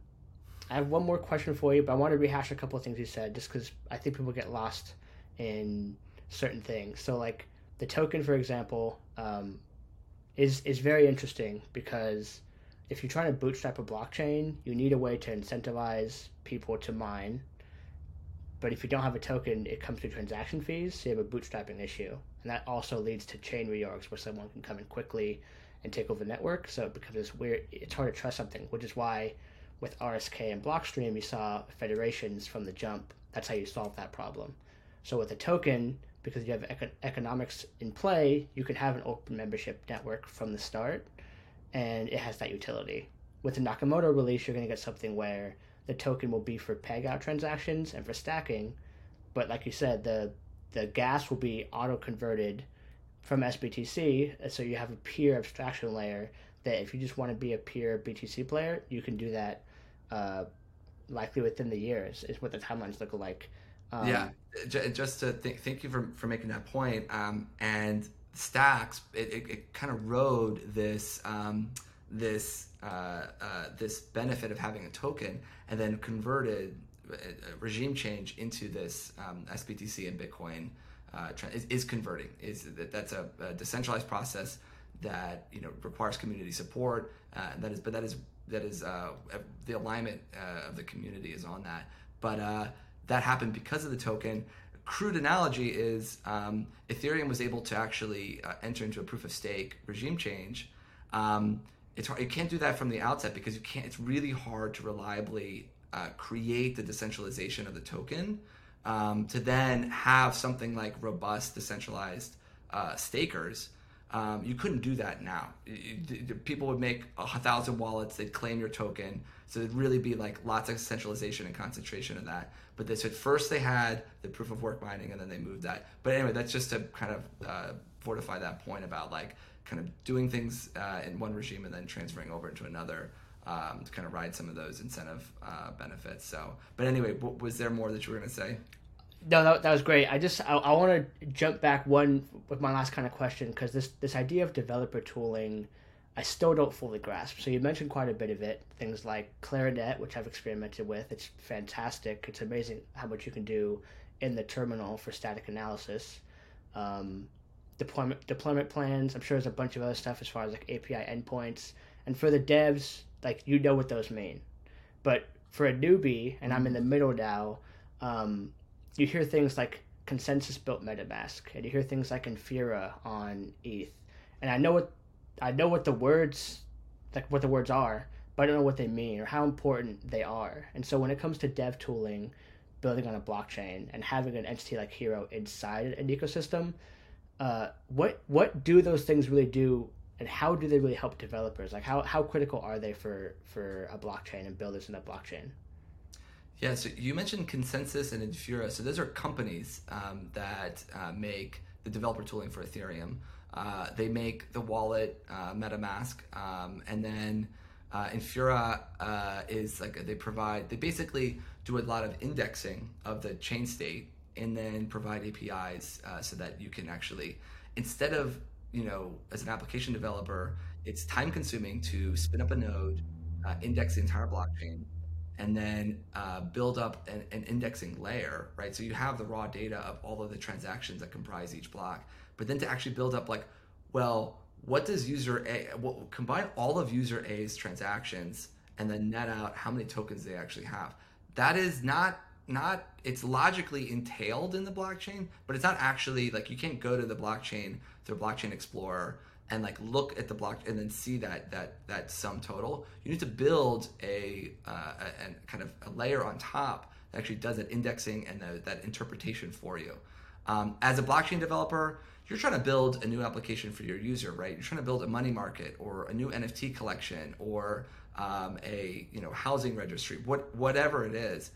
I have one more question for you, but I want to rehash a couple of things you said, just because I think people get lost in certain things. So, like the token, for example, um, is is very interesting because if you're trying to bootstrap a blockchain, you need a way to incentivize people to mine. But if you don't have a token, it comes to transaction fees, so you have a bootstrapping issue. And that also leads to chain reorgs where someone can come in quickly and take over the network. So it becomes this weird, it's hard to trust something, which is why with RSK and Blockstream, you saw federations from the jump. That's how you solve that problem. So with a token, because you have econ- economics in play, you can have an open membership network from the start, and it has that utility. With the Nakamoto release, you're going to get something where the token will be for peg out transactions and for stacking, but like you said, the the gas will be auto converted from SBTC, so you have a peer abstraction layer that if you just want to be a peer BTC player, you can do that uh, likely within the years is what the timelines look like. Um, yeah, just to th- thank you for, for making that point. Um, and Stacks, it, it, it, kind of rode this um, this uh, uh, this benefit of having a token, and then converted a, a regime change into this um, SBTC and Bitcoin. Uh, is, is, converting is that that's a, a, decentralized process that you know requires community support. Uh, that is, but that is that is uh, the alignment uh, of the community is on that. But uh, that happened because of the token. Crude analogy is um, Ethereum was able to actually uh, enter into a proof of stake regime change. Um, it's hard, you can't do that from the outset because you can't. It's really hard to reliably uh, create the decentralization of the token um, to then have something like robust decentralized uh, stakers um, you couldn't do that now. People would make a thousand wallets, they'd claim your token. So it'd really be like lots of centralization and concentration of that. But they said first they had the proof of work mining and then they moved that. But anyway, that's just to kind of uh, fortify that point about like kind of doing things uh, in one regime and then transferring over into another. Um, to kind of ride some of those incentive uh, benefits. So, but anyway, was there more that you were going to say? No, that, that was great. I just I, I want to jump back one with my last kind of question because this this idea of developer tooling, I still don't fully grasp. So you mentioned quite a bit of it, things like Clarinet, which I've experimented with. It's fantastic. It's amazing how much you can do in the terminal for static analysis. Um, deployment deployment plans. I'm sure there's a bunch of other stuff as far as like API endpoints. And for the devs, like you know what those mean. But for a newbie, and I'm in the middle now. Um, you hear things like ConsenSys built MetaMask, and you hear things like Infura on ETH, and I know what I know what the words like what the words are, but I don't know what they mean or how important they are. And so when it comes to dev tooling, building on a blockchain, and having an entity like Hiro inside an ecosystem, uh, what what do those things really do, and how do they really help developers? Like how how critical are they for for a blockchain and builders in a blockchain? Yeah, so you mentioned ConsenSys and Infura. So those are companies um, that uh, make the developer tooling for Ethereum. Uh, they make the wallet uh, MetaMask, um, and then uh, Infura uh, is like they provide. They basically do a lot of indexing of the chain state, and then provide APIs uh, so that you can actually, instead of you know, as an application developer, it's time consuming to spin up a node, index the entire blockchain, and then uh, build up an, an, indexing layer, right? So you have the raw data of all of the transactions that comprise each block, but then to actually build up like, well, what does user A, well, combine all of user A's transactions and then net out how many tokens they actually have. That is not not it's logically entailed in the blockchain, but it's not actually like you can't go to the blockchain through Blockchain Explorer and like look at the block and then see that that that sum total you need to build a, uh, a, a kind of a layer on top that actually does that indexing and the, that interpretation for you. Um, as a blockchain developer you're trying to build a new application for your user right? You're trying to build a money market or a new nft collection or um, a you know housing registry what whatever it is.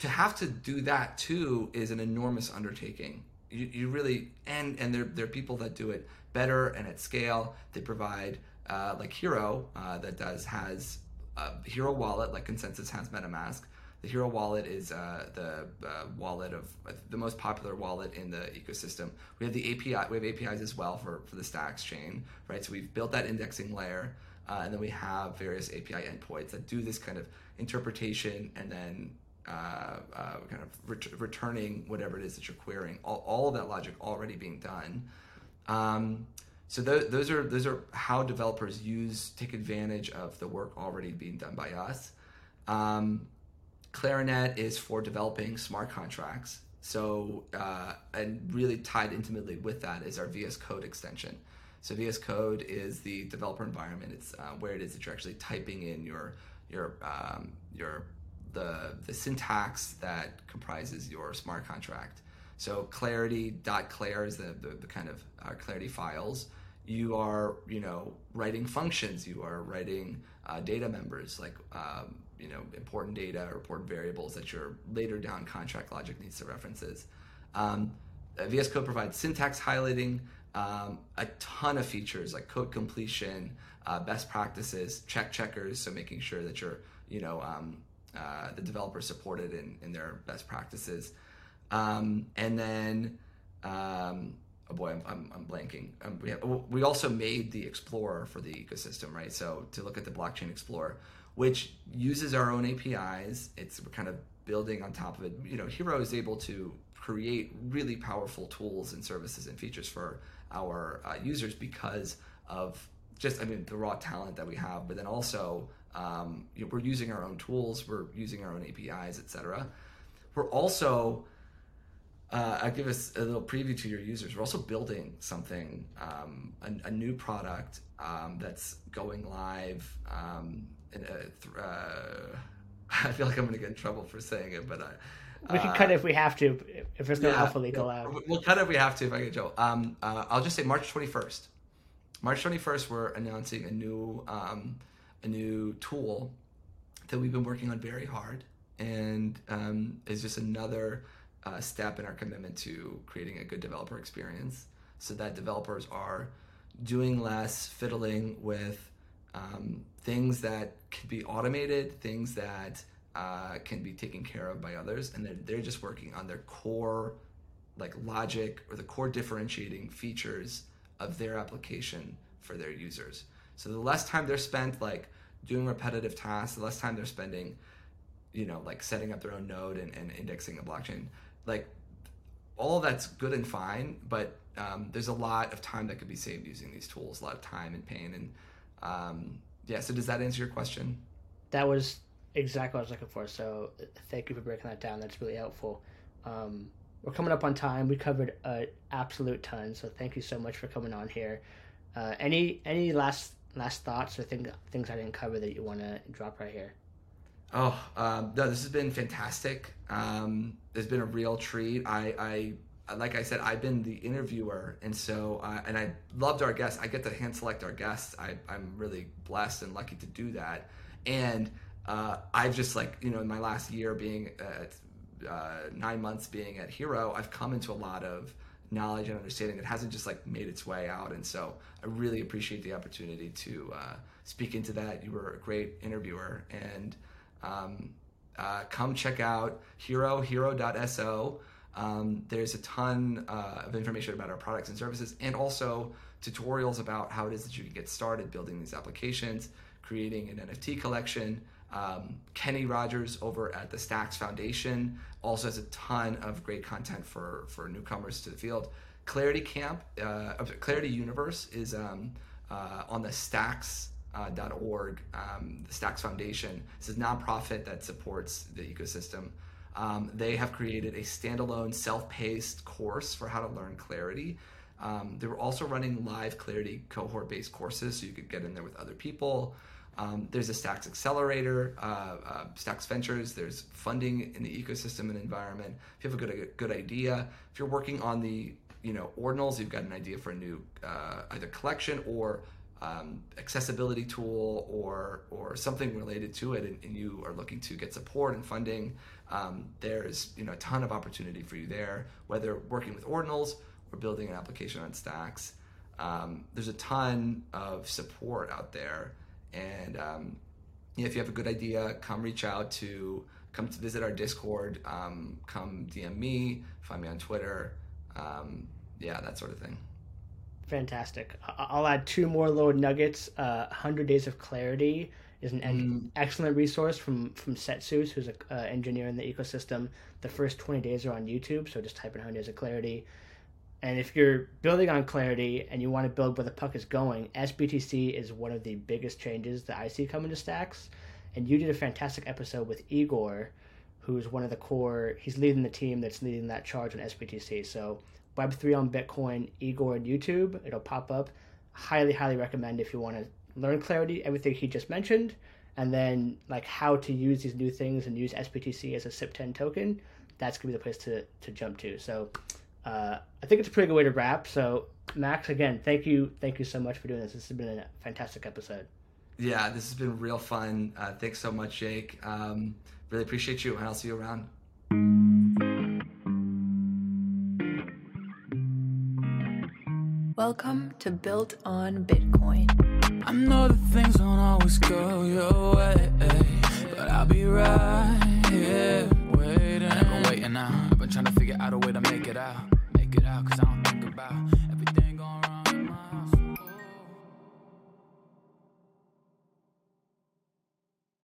To have to do that too is an enormous undertaking. You, you really and and there, there are people that do it better and at scale. They provide uh, like Hiro uh, that does has a Hiro wallet like ConsenSys has MetaMask. The Hiro wallet is uh, the uh, wallet of uh, the most popular wallet in the ecosystem. We have the API. We have APIs as well for for the Stacks chain, right? So we've built that indexing layer, uh, and then we have various API endpoints that do this kind of interpretation and then uh, uh, kind of ret- returning whatever it is that you're querying. All, all of that logic already being done. Um, so th- those are those are how developers use take advantage of the work already being done by us. Um, Clarinet is for developing smart contracts. So uh, and really tied intimately with that is our VS Code extension. So VS Code is the developer environment. It's uh, where it is that you're actually typing in your your um, your the the syntax that comprises your smart contract. So clarity.clair is the, the, the kind of uh, clarity files. You are, you know, writing functions. You are writing uh, data members like, um, you know, important data or important variables that your later down contract logic needs to references. Um, VS Code provides syntax highlighting, um, a ton of features like code completion, uh, best practices, check checkers, so making sure that you're, you know, um, uh, the developer supported in, in their best practices. Um, and then, um, oh boy, I'm, I'm, I'm blanking. Um, we, have, we also made the Explorer for the ecosystem, right? So to look at the Blockchain Explorer, which uses our own APIs, it's kind of building on top of it. You know, Hiro is able to create really powerful tools and services and features for our uh, users because of just, I mean, the raw talent that we have, but then also um, you know, we're using our own tools, we're using our own APIs, etc. We're also uh, I'll give us a little preview to your users. We're also building something, um, a, a, new product um, that's going live. Um, in a, uh, I feel like I'm going to get in trouble for saying it, but I, we can uh, cut if we have to. If there's no yeah, alpha leak allowed, we'll cut if we have to. If I get Joe, um, uh, I'll just say March 21st. March 21st, we're announcing a new um, a new tool that we've been working on very hard, and um, is just another uh, step in our commitment to creating a good developer experience so that developers are doing less fiddling with um, things that can be automated, things that uh, can be taken care of by others, and they're, they're just working on their core like logic or the core differentiating features of their application for their users. So the less time they're spent like doing repetitive tasks, the less time they're spending, you know, like setting up their own node and, and indexing a blockchain, like all that's good and fine, but um, there's a lot of time that could be saved using these tools, a lot of time and pain. And um, yeah, so does that answer your question? That was exactly what I was looking for. So thank you for breaking that down. That's really helpful. Um, we're coming up on time. We covered an absolute ton, so thank you so much for coming on here. Uh, any any last last thoughts or thing, things I didn't cover that you want to drop right here? Oh, um, no, this has been fantastic. Um, it's been a real treat. I, I, like I said, I've been the interviewer, and so, uh, and I loved our guests. I get to hand select our guests. I, I'm really blessed and lucky to do that. And uh, I've just like, you know, in my last year being at uh, nine months being at Hiro, I've come into a lot of knowledge and understanding that hasn't just like made its way out. And so I really appreciate the opportunity to uh, speak into that. You were a great interviewer, and um, uh, come check out Hiro Hiro.so. Um, there's a ton uh, of information about our products and services, and also tutorials about how it is that you can get started building these applications, creating an NFT collection. Um, Kenny Rogers over at the Stacks Foundation also has a ton of great content for for newcomers to the field. Clarity Camp, uh, Clarity Universe is um, uh, on the Stacks uh, .org, um, the Stacks Foundation. This is a nonprofit that supports the ecosystem. Um, they have created a standalone, self-paced course for how to learn Clarity. Um, they were also running live Clarity cohort-based courses, so you could get in there with other people. Um, there's a Stacks Accelerator, uh, uh, Stacks Ventures. There's funding in the ecosystem and environment. If you have a good a good idea, if you're working on the you know ordinals, you've got an idea for a new uh, either collection or um, accessibility tool or or something related to it, and, and, you are looking to get support and funding. Um, there's you know a ton of opportunity for you there, whether working with ordinals or building an application on Stacks. Um, there's a ton of support out there and um, if you have a good idea, come reach out to, come to visit our Discord, um, come DM me, find me on Twitter, um, yeah, that sort of thing. Fantastic. I'll add two more little nuggets. Uh, 100 Days of Clarity is an mm. excellent resource from from Setzeus, who's an uh, engineer in the ecosystem. The first 20 days are on YouTube, so just type in 100 Days of Clarity. And if you're building on Clarity and you want to build where the puck is going, SBTC is one of the biggest changes that I see coming to Stacks. And you did a fantastic episode with Igor, who's one of the core, he's leading the team that's leading that charge on SBTC. So Web3 on Bitcoin, Igor on YouTube, it'll pop up. Highly, highly recommend if you want to learn Clarity, everything he just mentioned, and then like how to use these new things and use SBTC as a SIP10 token. That's gonna be the place to, to jump to. So uh, I think it's a pretty good way to wrap. So, Max, again, thank you, thank you so much for doing this. This has been a fantastic episode. Yeah, this has been real fun. Uh, thanks so much, Jake. Um, really appreciate you, and I'll see you around. Welcome to Built on Bitcoin. I know that things don't always go your way, but I'll be right here waiting. I've been waiting now. I've been trying to figure out a way to make it out. Make it out, cause I don't think about